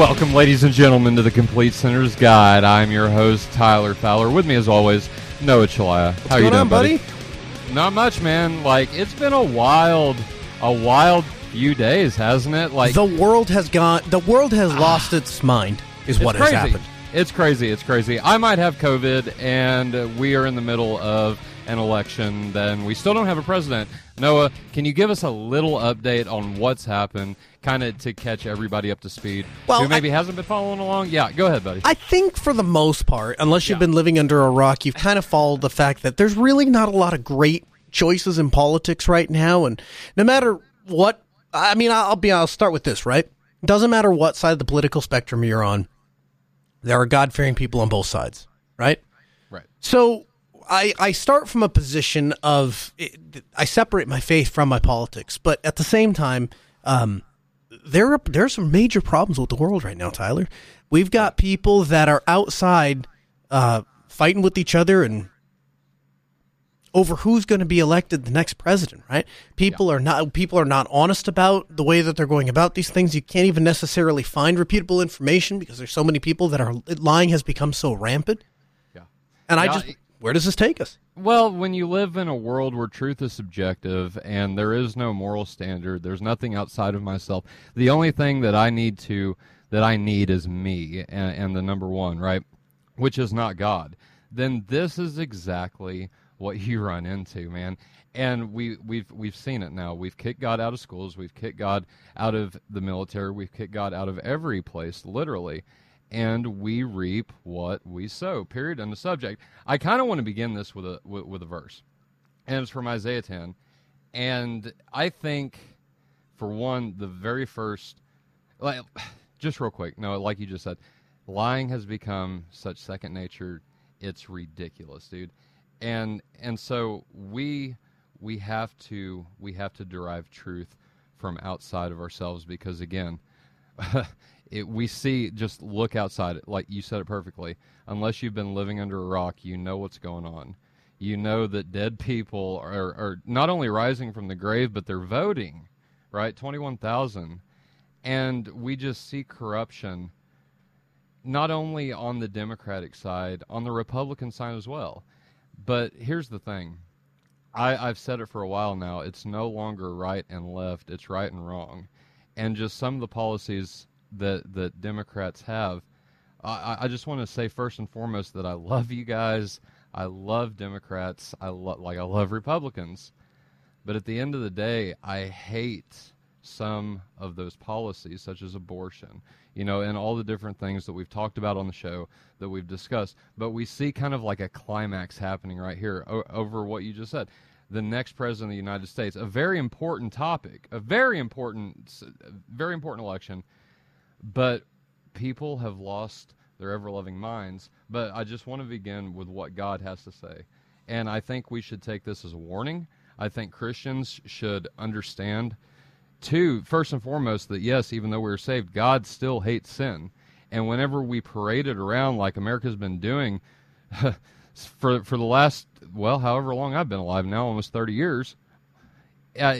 Welcome, ladies and gentlemen, to the Complete Center's Guide. I'm your host, Tyler Fowler. With me, as always, Noah Chalaya. How you doing, on, buddy? Not much, man. Like it's been a wild, a wild few days, hasn't it? Like the world has gone. The world has ah. lost its mind. Is what crazy. has happened. It's crazy. It's crazy. I might have COVID, and we are in the middle of an election. Then we still don't have a president. Noah, can you give us a little update on what's happened, kind of to catch everybody up to speed? Well, who maybe I- hasn't been following along. Yeah, go ahead, buddy. I think for the most part, unless you've Yeah. been living under a rock, you've kind of followed the fact that there's really not a lot of great choices in politics right now, and no matter what, I mean, I'll be. I'll start with this. Right, doesn't matter what side of the political spectrum you're on. There are God fearing people on both sides. Right. right. So I I start from a position of I separate my faith from my politics, but at the same time, um, there are there are some major problems with the world right now, Tyler. We've got people that are outside uh, fighting with each other and over who's going to be elected the next president, right? People are not people are not honest about the way that they're going about these things. You can't even necessarily find reputable information because there's so many people that are lying has become so rampant. Yeah. And I just where does this take us? Well, when you live in a world where truth is subjective and there is no moral standard, there's nothing outside of myself. The only thing that I need to that I need is me and, and the number one, right? Which is not God. Then this is exactly what you run into, man. And we we've we've seen it now. We've kicked God out of schools. We've kicked God out of the military. We've kicked God out of every place, literally and we reap what we sow. Period. On the subject. I kind of want to begin this with a with, with a verse, and it's from Isaiah 10, and I think, for one, the very first, like, just real quick, no, like you just said, lying has become such second nature. It's ridiculous, dude, and and so we we have to we have to derive truth from outside of ourselves because again it, we see just look outside like you said it perfectly. Unless you've been living under a rock you know what's going on. You know that dead people are, are not only rising from the grave but they're voting right? 21000 and we just see corruption not only on the democratic side on the republican side as well. But here's the thing. I, I've said it for a while now. It's no longer right and left. It's right and wrong, and just some of the policies that that Democrats have. I, I just want to say first and foremost that I love you guys. I love Democrats. I love like I love Republicans, but at the end of the day, I hate some of those policies, such as abortion, you know, and all the different things that we've talked about on the show that we've discussed. But we see kind of like a climax happening right here o- over what you just said. The next president of the United States, a very important topic, a very important, very important election, but people have lost their ever loving minds. But I just want to begin with what God has to say. And I think we should take this as a warning. I think Christians should understand two first and foremost that yes even though we're saved god still hates sin and whenever we parade it around like america's been doing for for the last well however long i've been alive now almost 30 years uh,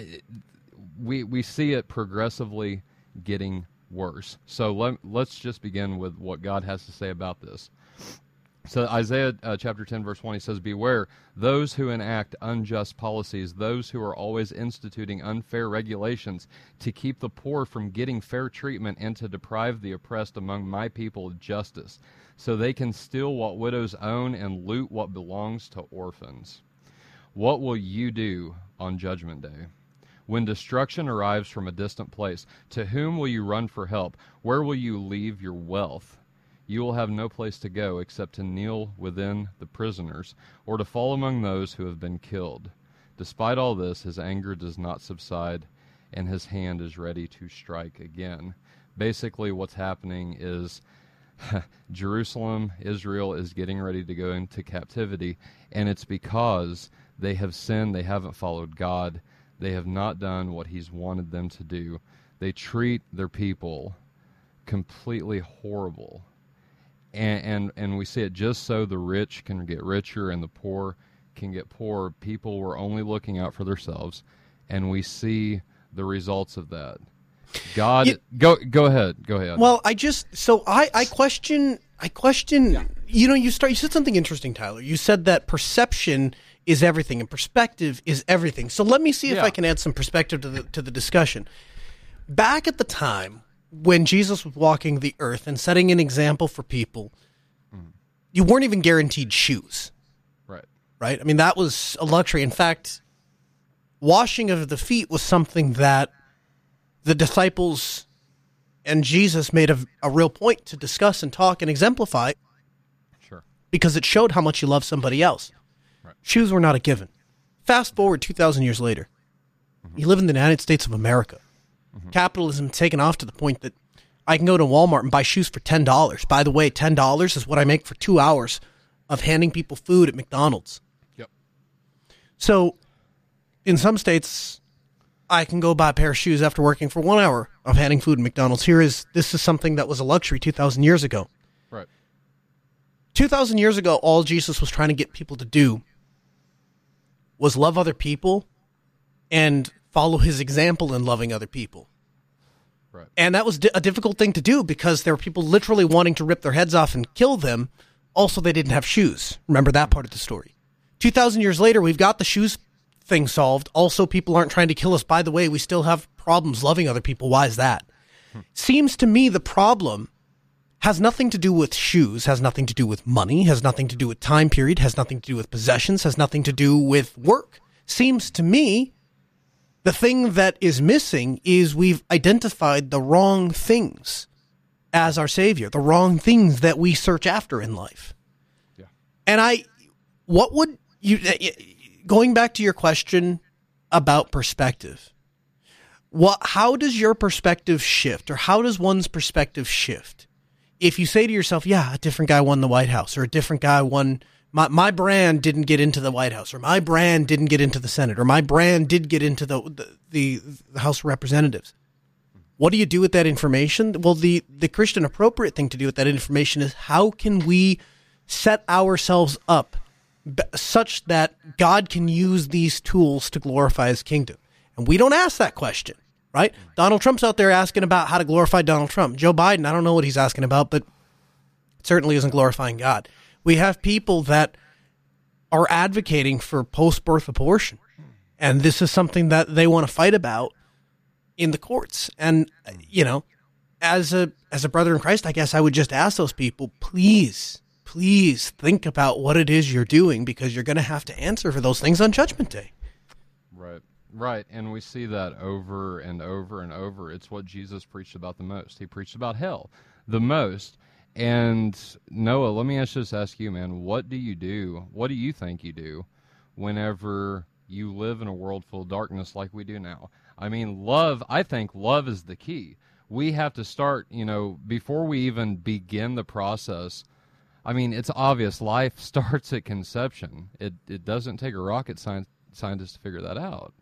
we we see it progressively getting worse. So let, let's just begin with what god has to say about this. So Isaiah uh, chapter 10 verse 1 he says beware those who enact unjust policies those who are always instituting unfair regulations to keep the poor from getting fair treatment and to deprive the oppressed among my people of justice so they can steal what widows own and loot what belongs to orphans. What will you do on judgment day when destruction arrives from a distant place to whom will you run for help where will you leave your wealth you will have no place to go except to kneel within the prisoners or to fall among those who have been killed. Despite all this, his anger does not subside and his hand is ready to strike again. Basically, what's happening is Jerusalem, Israel, is getting ready to go into captivity, and it's because they have sinned, they haven't followed God, they have not done what He's wanted them to do. They treat their people completely horrible and, and and we see it just so the rich can get richer and the poor can get poorer. People were only looking out for themselves, and we see the results of that. God, go go ahead, go ahead. Well, I just so I I question I question you know you start you said something interesting Tyler. You said that perception is everything and perspective is everything. So let me see if Yeah. I can add some perspective to the to the discussion. Back at the time when Jesus was walking the earth and setting an example for people, mm. you weren't even guaranteed shoes, right, right? I mean that was a luxury. In fact, washing of the feet was something that the disciples and Jesus made a, a real point to discuss and talk and exemplify sure, because it showed how much you love somebody else. Shoes were not a given. Fast forward 2,000 years later. You live in the United States of America. Mm-hmm. Capitalism taken off to the point that I can go to Walmart and buy shoes for $10. By the way, $10 is what I make for two hours of handing people food at McDonald's. yep, So, in some states, I can go buy a pair of shoes after working for one hour of handing food at McDonald's. Here is this is something that was a luxury 2,000 years ago. right, 2,000 years ago, all Jesus was trying to get people to do was love other people and follow his example in loving other people. right, And that was di- a difficult thing to do because there were people literally wanting to rip their heads off and kill them. Also, they didn't have shoes. Remember that part of the story. 2,000 years later, we've got the shoes thing solved. Also, people aren't trying to kill us. By the way, we still have problems loving other people. Why is that? Hmm. Seems to me the problem has nothing to do with shoes, has nothing to do with money, has nothing to do with time period, has nothing to do with possessions, has nothing to do with work. Seems to me the thing that is missing is we've identified the wrong things as our savior, the wrong things that we search after in life. Yeah. And I, what would you, uh, going back to your question about perspective, what, how does your perspective shift or how does one's perspective shift? If you say to yourself, yeah, a different guy won the White House or a different guy won my, my brand didn't get into the White House, or my brand didn't get into the Senate, or my brand did get into the, the, the, House of Representatives. What do you do with that information? Well, the, the Christian appropriate thing to do with that information is how can we set ourselves up such that God can use these tools to glorify his kingdom? And we don't ask that question, right? Donald Trump's out there asking about how to glorify Donald Trump. Joe Biden, I don't know what he's asking about, but it certainly isn't glorifying God. We have people that are advocating for post birth abortion. And this is something that they want to fight about in the courts. And you know, as a as a brother in Christ, I guess I would just ask those people, please, please think about what it is you're doing because you're going to have to answer for those things on judgment day. Right. And we see that over and over and over. It's what Jesus preached about the most. He preached about hell the most. And Noah, let me just ask you, man, what do you do? What do you think you do whenever you live in a world full of darkness like we do now? I mean, love, I think love is the key. We have to start, you know, before we even begin the process. I mean, it's obvious life starts at conception. It it doesn't take a rocket science scientist to figure that out.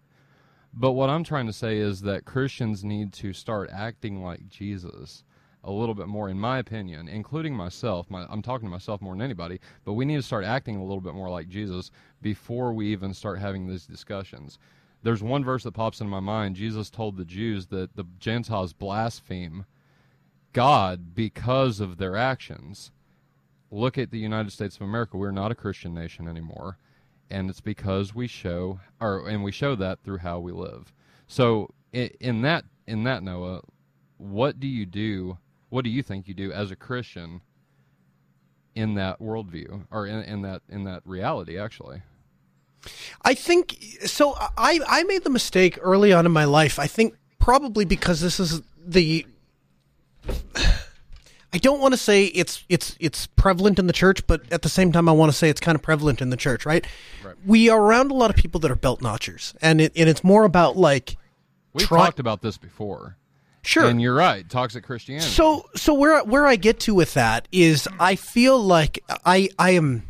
But what I'm trying to say is that Christians need to start acting like Jesus a little bit more, in my opinion, including myself. My, I'm talking to myself more than anybody, but we need to start acting a little bit more like Jesus before we even start having these discussions. There's one verse that pops into my mind. Jesus told the Jews that the Gentiles blaspheme God because of their actions. Look at the United States of America. We're not a Christian nation anymore and it's because we show or and we show that through how we live so in, in that in that noah what do you do what do you think you do as a christian in that worldview or in, in that in that reality actually I think so. I I made the mistake early on in my life. I think probably because this is the. I don't want to say it's it's it's prevalent in the church, but at the same time, I want to say it's kind of prevalent in the church, right? Right. We are around a lot of people that are belt notchers, and it, and it's more about like we've Try- talked about this before sure. and you're right toxic christianity So so where where I get to with that is I feel like I I am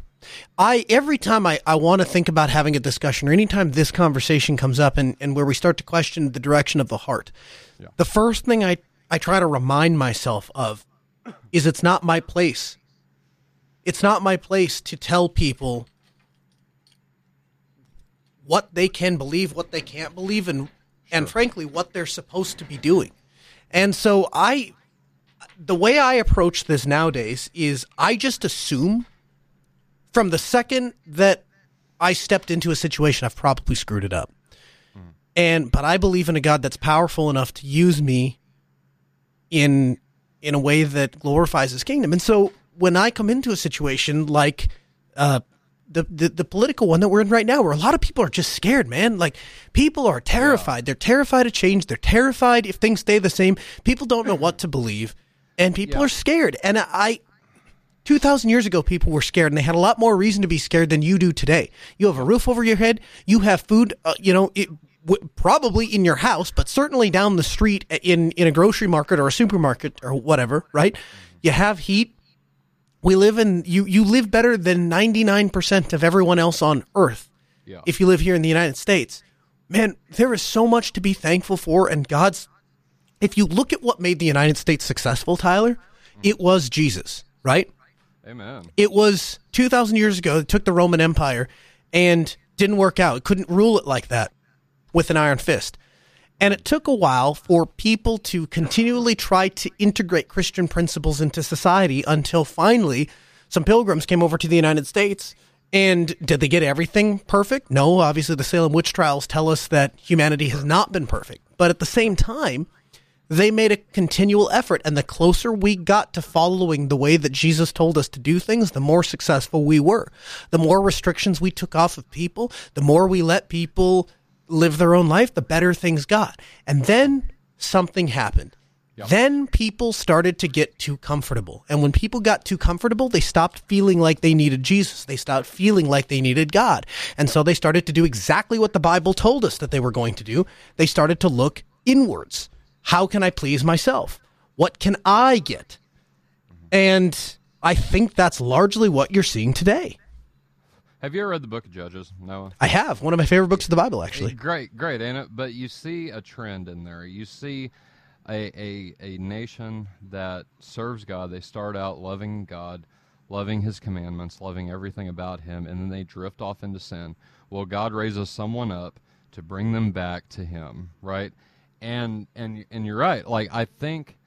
I every time I, I want to think about having a discussion or anytime this conversation comes up and, and where we start to question the direction of the heart, Yeah. the first thing I, I try to remind myself of is it's not my place. It's not my place to tell people what they can believe, what they can't believe, and and frankly what they're supposed to be doing. And so I, the way I approach this nowadays is I just assume from the second that I stepped into a situation, I've probably screwed it up. Mm. And but I believe in a God that's powerful enough to use me in in a way that glorifies His kingdom. And so when I come into a situation like uh, the, the the political one that we're in right now, where a lot of people are just scared, man. Like people are terrified. They're terrified of change. They're terrified if things stay the same. People don't know what to believe, and people Yeah. are scared. And I, two thousand years ago, people were scared, and they had a lot more reason to be scared than you do today. You have a roof over your head. You have food. Uh, you know. It, w- Probably in your house, but certainly down the street in in a grocery market or a supermarket or whatever, right? You have heat we live in you you live better than 99% of everyone else on earth Yeah. if you live here in the United States man there is so much to be thankful for and God's if you look at what made the United States successful Tyler it was Jesus right Amen. it was 2000 years ago it took the Roman Empire and didn't work out it couldn't rule it like that with an iron fist and it took a while for people to continually try to integrate Christian principles into society until finally some pilgrims came over to the United States. And did they get everything perfect? No, obviously the Salem witch trials tell us that humanity has not been perfect. But at the same time, they made a continual effort. And the closer we got to following the way that Jesus told us to do things, the more successful we were. The more restrictions we took off of people, the more we let people live their own life, the better things got. And then something happened. Then people started to get too comfortable. And when people got too comfortable, they stopped feeling like they needed Jesus. They stopped feeling like they needed God. And so they started to do exactly what the Bible told us that they were going to do. They started to look inwards. How can I please myself? What can I get? And I think that's largely what you're seeing today. Have you ever read the Book of Judges, Noah? I have one of my favorite books of the Bible, actually. Great, great, ain't it? But you see a trend in there. You see a, a a nation that serves God. They start out loving God, loving His commandments, loving everything about Him, and then they drift off into sin. Well, God raises someone up to bring them back to Him, right? And and and you're right. Like I think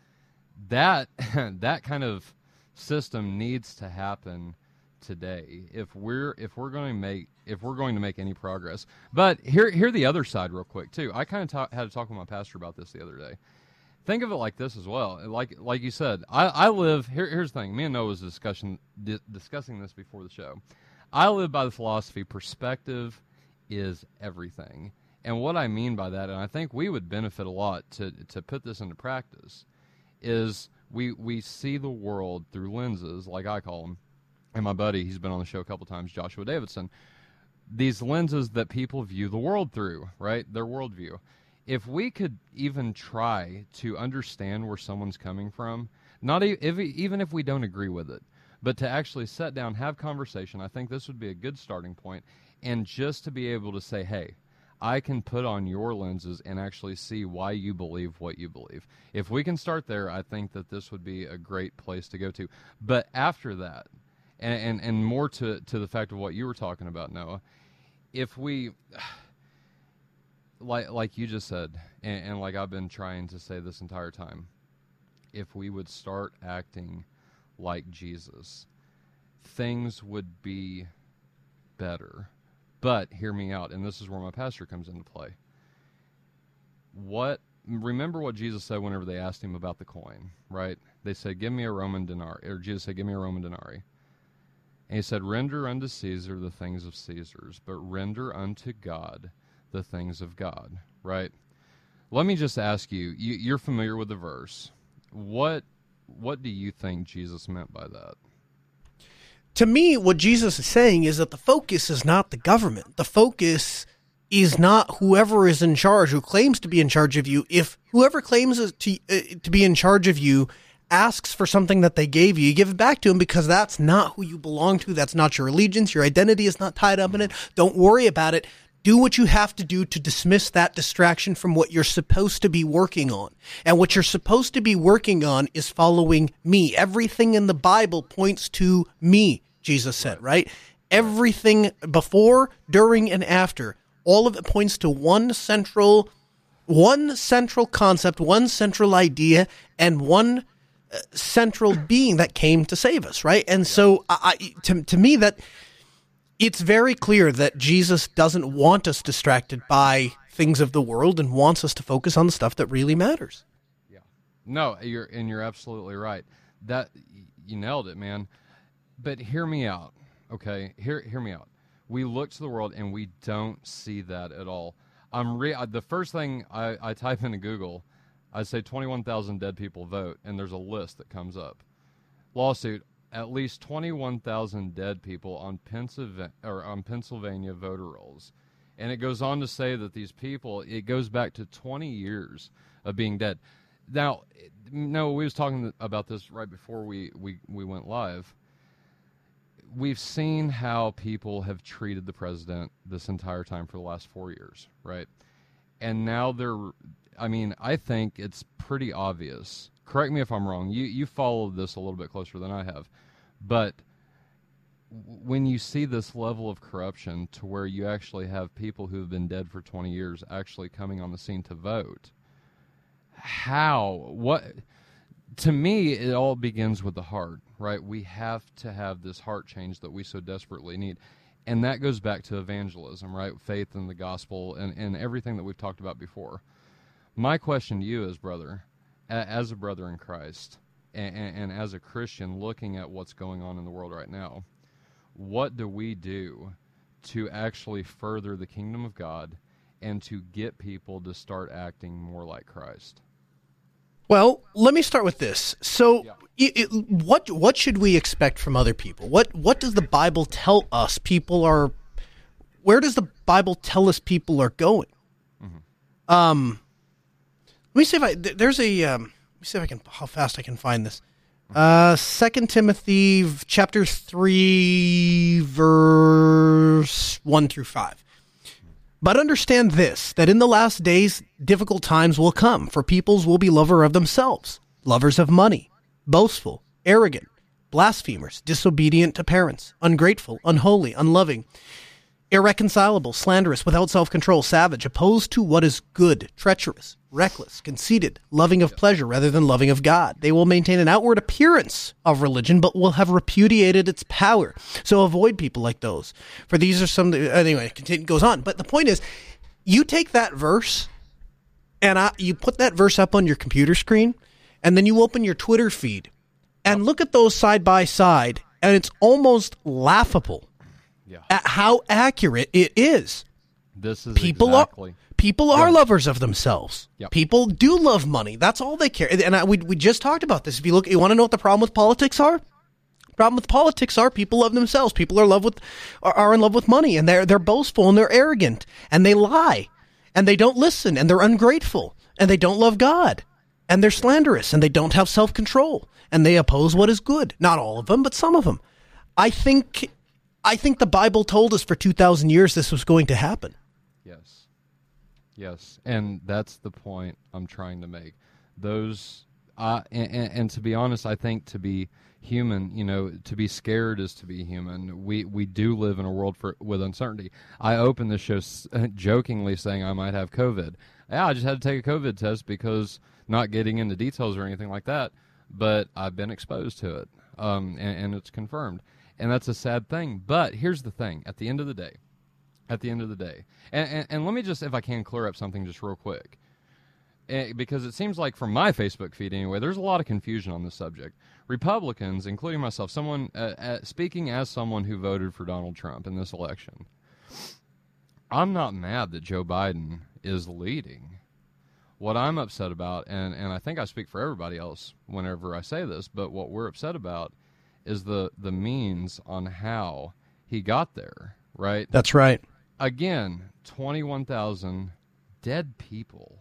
that that kind of system needs to happen today if we're if we're going to make if we're going to make any progress. But here here the other side real quick too. I kind of ta- had to talk with my pastor about this the other day. Think of it like this as well. Like like you said i i live here here's the thing. Me and noah was discussion di- discussing this before the show. I live by the philosophy perspective is everything. And what i mean by that and i think we would benefit a lot to to put this into practice is we we see the world through lenses like i call them and my buddy, he's been on the show a couple times, Joshua Davidson. These lenses that people view the world through, right? Their worldview. If we could even try to understand where someone's coming from, not if, even if we don't agree with it, but to actually sit down, have conversation, I think this would be a good starting point. And just to be able to say, hey, I can put on your lenses and actually see why you believe what you believe. If we can start there, I think that this would be a great place to go to. But after that, and, and, and more to, to the fact of what you were talking about, Noah, if we, like, like you just said, and, and like I've been trying to say this entire time, if we would start acting like Jesus, things would be better. But hear me out, and this is where my pastor comes into play. What remember what Jesus said whenever they asked him about the coin, right? They said, "Give me a Roman denarii," or Jesus said, "Give me a Roman denarii." And he said, "Render unto Caesar the things of Caesar's, but render unto God the things of God." Right? Let me just ask you, you you're familiar with the verse. What what do you think Jesus meant by that? to me, what Jesus is saying is that the focus is not the government. The focus is not whoever is in charge, who claims to be in charge of you. If whoever claims to uh, to be in charge of you asks for something that they gave you, you give it back to them because that's not who you belong to. That's not your allegiance. Your identity is not tied up in it. Don't worry about it. Do what you have to do to dismiss that distraction from what you're supposed to be working on. And what you're supposed to be working on is following me. Everything in the Bible points to me, Jesus said, right? Everything before, during, and after, all of it points to one central one central concept, one central idea, and one central being that came to save us, right? And so, I, to to me, that it's very clear that Jesus doesn't want us distracted by things of the world and wants us to focus on the stuff that really matters. Yeah. No, you're and you're absolutely right. That you nailed it, man. But hear me out, okay? Hear hear me out. We look to the world and we don't see that at all. I'm re- uh, the first thing I, I type into Google, I say 21,000 dead people vote, and there's a list that comes up. Lawsuit: At least 21,000 dead people on Pennsylvania or on Pennsylvania voter rolls, and it goes on to say that these people. It goes back to 20 years of being dead. Now, no, we was talking about this right before we, we, we went live. We've seen how people have treated the president this entire time for the last four years, right? And now they're, I mean, I think it's pretty obvious. Correct me if I'm wrong. You you followed this a little bit closer than I have, but when you see this level of corruption to where you actually have people who have been dead for 20 years actually coming on the scene to vote how what to me it all begins with the heart right? We have to have this heart change that we so desperately need. And that goes back to evangelism right? Faith in the gospel and, and everything that we've talked about before my question to you is brother as a brother in christ and, and as a christian looking at what's going on in the world right now what do we do to actually further the kingdom of god and to get people to start acting more like christ well, let me start with this. So, yeah. it, it, what what should we expect from other people? What what does the Bible tell us people are? Where does the Bible tell us people are going? Mm-hmm. Um, let me see if I there's a um, let me see if I can how fast I can find this. Uh, Second Timothy chapter three verse one through five. But understand this that in the last days, difficult times will come, for peoples will be lover of themselves, lovers of money, boastful, arrogant, blasphemers, disobedient to parents, ungrateful, unholy, unloving irreconcilable, slanderous, without self control, savage, opposed to what is good, treacherous, reckless, conceited, loving of pleasure rather than loving of God. They will maintain an outward appearance of religion, but will have repudiated its power. So avoid people like those. For these are some, anyway, it goes on. But the point is, you take that verse and I, you put that verse up on your computer screen, and then you open your Twitter feed and look at those side by side, and it's almost laughable yeah. at how accurate it is. This is people exactly. are people are yeah. lovers of themselves. Yep. People do love money. That's all they care. And I, we we just talked about this. If you look, you want to know what the problem with politics are. Problem with politics are people love themselves. People are love with are, are in love with money, and they're they're boastful and they're arrogant and they lie and they don't listen and they're ungrateful and they don't love God and they're slanderous and they don't have self control and they oppose what is good. Not all of them, but some of them. I think I think the Bible told us for 2,000 years this was going to happen. Yes. Yes. And that's the point I'm trying to make. Those, uh, and, and, to be honest, I think to be human, you know, to be scared is to be human. We we do live in a world for, with uncertainty. I opened the show jokingly saying I might have COVID. Yeah, I just had to take a COVID test because not getting into details or anything like that, but I've been exposed to it, um, and, and it's confirmed and that's a sad thing. But here's the thing: at the end of the day, at the end of the day, and, and, and let me just, if I can, clear up something just real quick, eh, because it seems like from my Facebook feed anyway, there's a lot of confusion on this subject. Republicans, including myself, someone uh, uh, speaking as someone who voted for Donald Trump in this election, I'm not mad that Joe Biden is leading. What I'm upset about, and, and I think I speak for everybody else whenever I say this, but what we're upset about is the the means on how he got there, right? That's right. Again, 21,000 dead people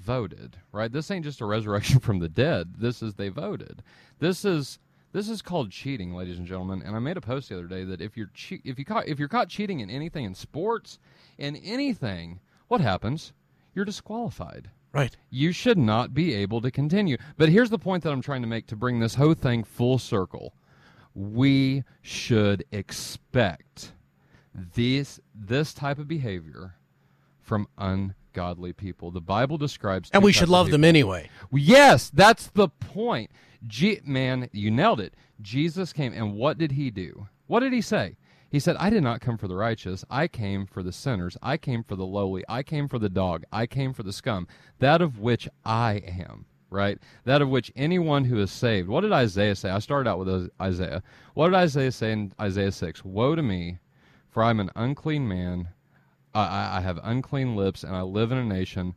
voted, right? This ain't just a resurrection from the dead. This is they voted. This is this is called cheating, ladies and gentlemen. And I made a post the other day that if you're che- if you caught if you're caught cheating in anything in sports, in anything, what happens? You're disqualified. Right. You should not be able to continue. But here's the point that I'm trying to make to bring this whole thing full circle we should expect this this type of behavior from ungodly people. The Bible describes And we should love them anyway. Yes, that's the point. Man, you nailed it. Jesus came, and what did he do? What did he say? He said, I did not come for the righteous. I came for the sinners. I came for the lowly. I came for the dog. I came for the scum, that of which I am, right? That of which anyone who is saved. What did Isaiah say? I started out with Isaiah. What did Isaiah say in Isaiah 6? Woe to me, for I'm an unclean man. I, I have unclean lips, and I live in a nation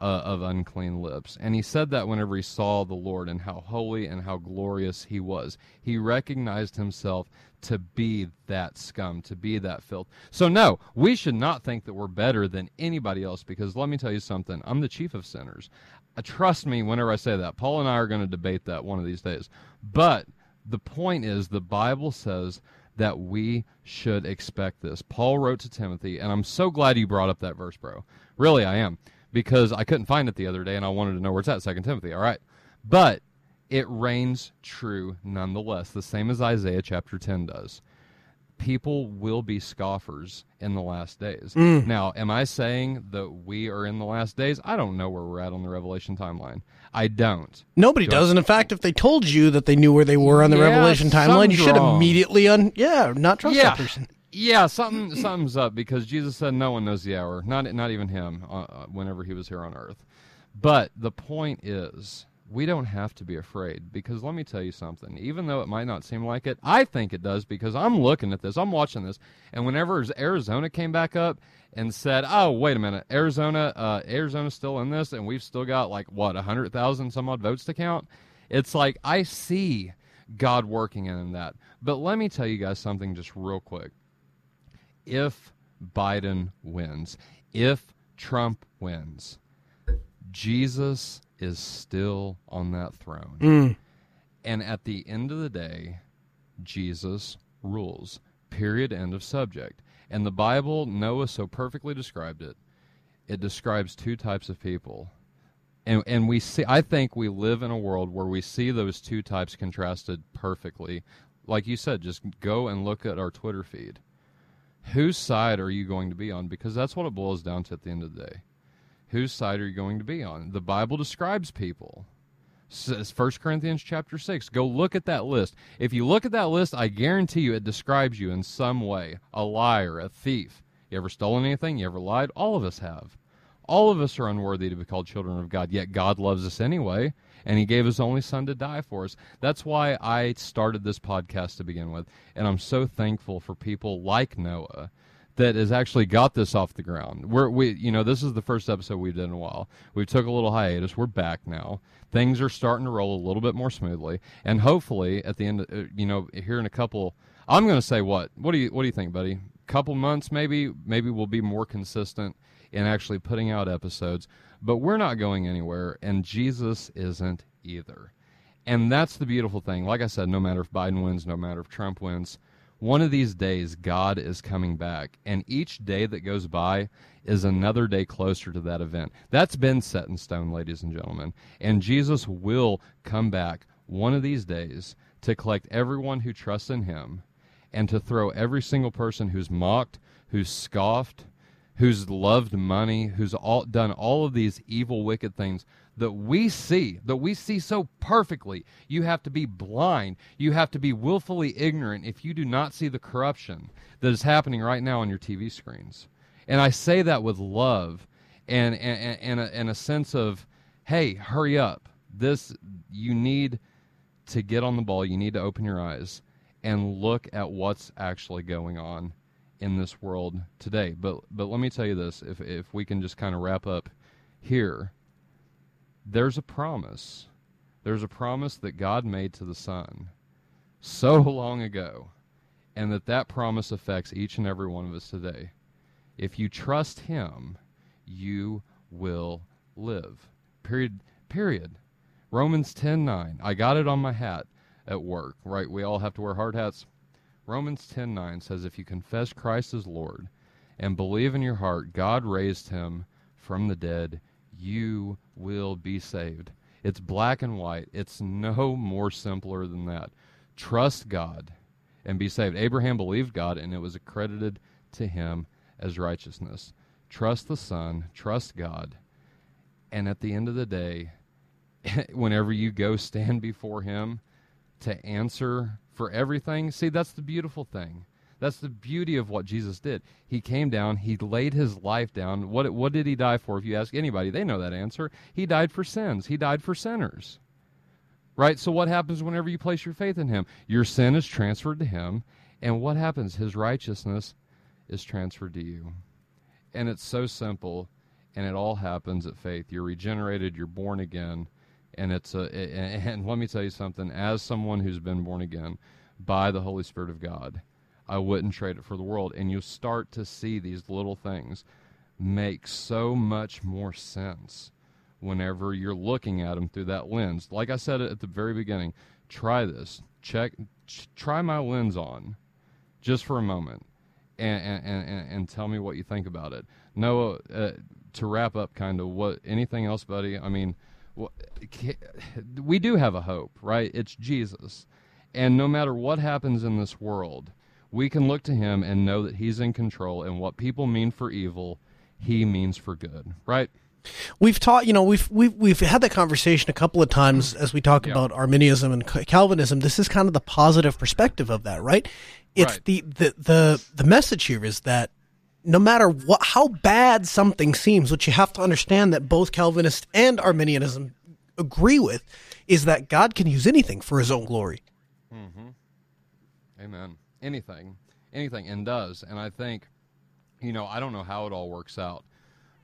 uh, of unclean lips. And he said that whenever he saw the Lord and how holy and how glorious he was. He recognized himself to be that scum, to be that filth. So, no, we should not think that we're better than anybody else because let me tell you something I'm the chief of sinners. Uh, trust me whenever I say that. Paul and I are going to debate that one of these days. But the point is, the Bible says that we should expect this. Paul wrote to Timothy, and I'm so glad you brought up that verse, bro. Really, I am because I couldn't find it the other day and I wanted to know where it's at. Second Timothy. All right, but it reigns true nonetheless, the same as Isaiah chapter ten does. People will be scoffers in the last days. Now, am I saying that we are in the last days? I don't know where we're at on the Revelation timeline. I don't. Nobody Go- does, and in fact, if they told you that they knew where they were on the Yeah, Revelation timeline, you should wrong. immediately un yeah not trust yeah. that person. Yeah, something something's up because Jesus said no one knows the hour, not not even him, uh, uh, whenever he was here on earth. But the point is, we don't have to be afraid because let me tell you something. Even though it might not seem like it, I think it does because I'm looking at this, I'm watching this, and whenever Arizona came back up and said, "Oh, wait a minute, Arizona, uh, Arizona's still in this, and we've still got like what a hundred thousand some odd votes to count," it's like I see God working in that. But let me tell you guys something just real quick if Biden wins, if Trump wins, Jesus is still on that throne. Mm. And at the end of the day, Jesus rules. Period. End of subject. And the Bible, Noah so perfectly described it. It describes two types of people. And and we see I think we live in a world where we see those two types contrasted perfectly. Like you said, just go and look at our Twitter feed. Whose side are you going to be on? Because that's what it boils down to at the end of the day. Whose side are you going to be on? The Bible describes people. Says 1 Corinthians chapter 6. Go look at that list. If you look at that list, I guarantee you it describes you in some way. A liar, a thief. You ever stolen anything? You ever lied? All of us have. All of us are unworthy to be called children of God, yet God loves us anyway, and He gave His only Son to die for us. That's why I started this podcast to begin with, and I'm so thankful for people like Noah that has actually got this off the ground. We're we you know this is the first episode we've done in a while. We took a little hiatus. We're back now. Things are starting to roll a little bit more smoothly, and hopefully at the end, of, uh, you know, here in a couple, I'm going to say what? What do you what do you think, buddy? Couple months, maybe maybe we'll be more consistent in actually putting out episodes. But we're not going anywhere, and Jesus isn't either. And that's the beautiful thing. Like I said, no matter if Biden wins, no matter if Trump wins, one of these days God is coming back. And each day that goes by is another day closer to that event. That's been set in stone, ladies and gentlemen. And Jesus will come back one of these days to collect everyone who trusts in him and to throw every single person who's mocked, who's scoffed, who's loved money, who's all done all of these evil, wicked things that we see, that we see so perfectly. You have to be blind. You have to be willfully ignorant if you do not see the corruption that is happening right now on your TV screens. And I say that with love and and, and, a, and a sense of, hey, hurry up. This you need to get on the ball. You need to open your eyes and look at what's actually going on in this world today. But but let me tell you this: if if we can just kind of wrap up here, there's a promise. There's a promise that God made to the Son so long ago, and that that promise affects each and every one of us today. If you trust Him, you will live. Period. Period. Romans ten nine. I got it on my hat at work. Right? We all have to wear hard hats. Romans 10:9 says if you confess Christ as Lord and believe in your heart God raised him from the dead, you will be saved. It's black and white. It's no more simpler than that. Trust God and be saved. Abraham believed God and it was accredited to him as righteousness. trust the Son, trust God, and at the end of the day, whenever you go stand before Him to answer for everything, see, that's the beautiful thing. That's the beauty of what Jesus did. He came down, he laid his life down. What what did he die for? If you ask anybody, they know that answer. He died for sins. He died for sinners. Right? So what happens whenever you place your faith in him? Your sin is transferred to him, and what happens? His righteousness is transferred to you. And it's so simple, and it all happens at faith. You're regenerated, you're born again, and it's a and let me tell you something, as someone who's been born again by the Holy Spirit of God, I wouldn't trade it for the world. And you start to see these little things make so much more sense whenever you're looking at them through that lens. Like I said at the very beginning, try this. Check, ch- try my lens on, just for a moment, and and, and, and tell me what you think about it. Noah, uh, to wrap up, kind of what anything else, buddy? I mean, we do have a hope, right? It's Jesus, and no matter what happens in this world we can look to him and know that he's in control and what people mean for evil he means for good right We've taught, you know, we've we've we've had that conversation a couple of times as we talk yeah. about Arminianism and Calvinism. This is kind of the positive perspective of that, right? It's right. the the the the message here is that no matter what how bad something seems, what you have to understand that both Calvinist and Arminianism agree with is that God can use anything for His own glory. Mm-hmm. Amen anything, anything, and does. And I think, you know, I don't know how it all works out,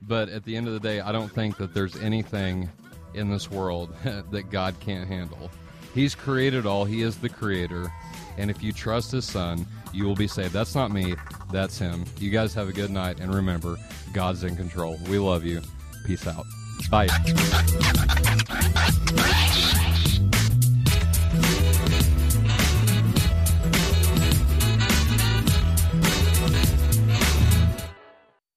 but at the end of the day, I don't think that there's anything in this world that God can't handle. He's created all, He is the creator. And if you trust His Son, you will be saved. That's not me, that's Him. You guys have a good night, and remember, God's in control. We love you. Peace out. Bye.